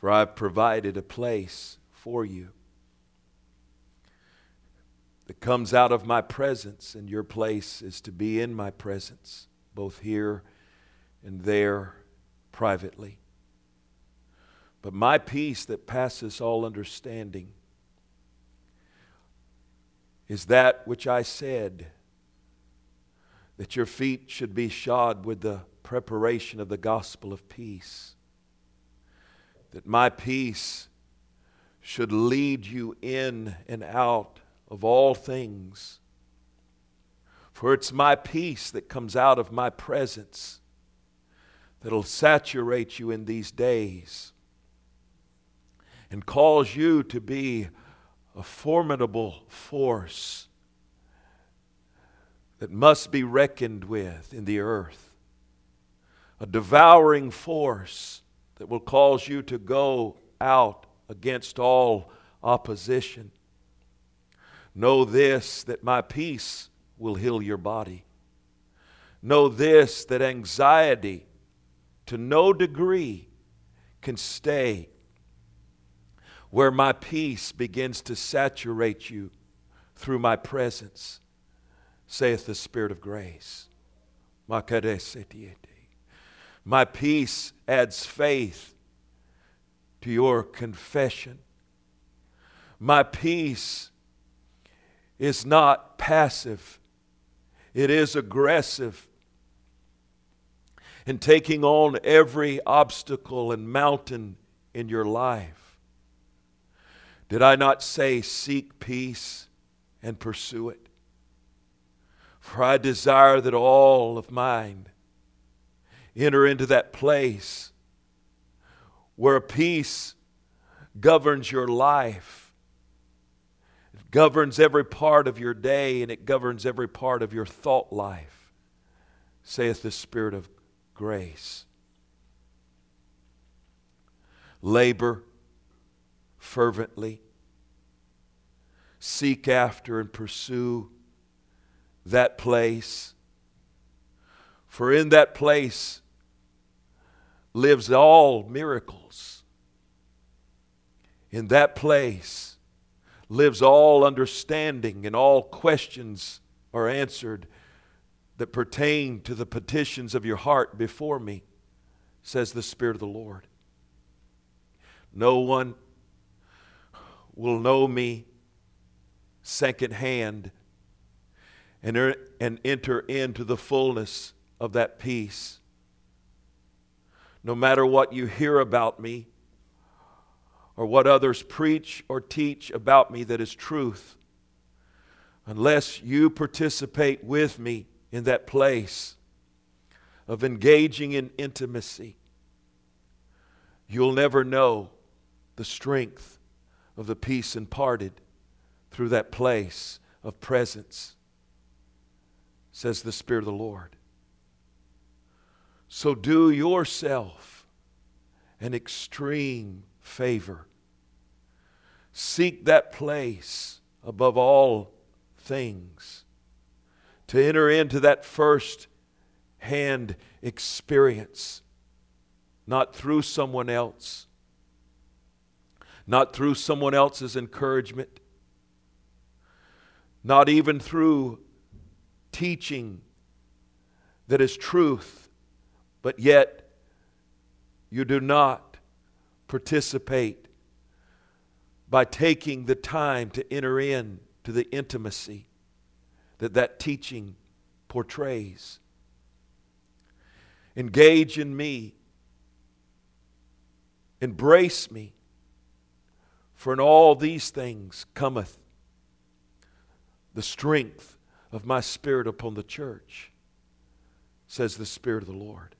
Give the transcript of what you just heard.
For I've provided a place for you that comes out of my presence, and your place is to be in my presence, both here and there privately. But my peace that passes all understanding is that which I said that your feet should be shod with the preparation of the gospel of peace. That my peace should lead you in and out of all things. For it's my peace that comes out of my presence that'll saturate you in these days and cause you to be a formidable force that must be reckoned with in the earth, a devouring force that will cause you to go out against all opposition. Know this that my peace will heal your body. Know this that anxiety to no degree can stay where my peace begins to saturate you through my presence, saith the Spirit of grace. My peace adds faith to your confession. My peace is not passive, it is aggressive in taking on every obstacle and mountain in your life. Did I not say, Seek peace and pursue it? For I desire that all of mine enter into that place where peace governs your life. It governs every part of your day and it governs every part of your thought life, saith the Spirit of grace. Labor fervently. Seek after and pursue that place. For in that place lives all miracles. In that place lives all understanding, and all questions are answered that pertain to the petitions of your heart before me, says the Spirit of the Lord. No one will know me secondhand and, er, and enter into the fullness of that peace. No matter what you hear about me or what others preach or teach about me that is truth, unless you participate with me in that place of engaging in intimacy, you'll never know the strength of the peace imparted through that place of presence, says the Spirit of the Lord. So do yourself an extreme favor. Seek that place above all things to enter into that first hand experience, not through someone else not through someone else's encouragement, not even through teaching that is truth, but yet you do not participate by taking the time to enter in to the intimacy that that teaching portrays. Engage in me. Embrace me. For in all these things cometh the strength of my spirit upon the church, says the Spirit of the Lord.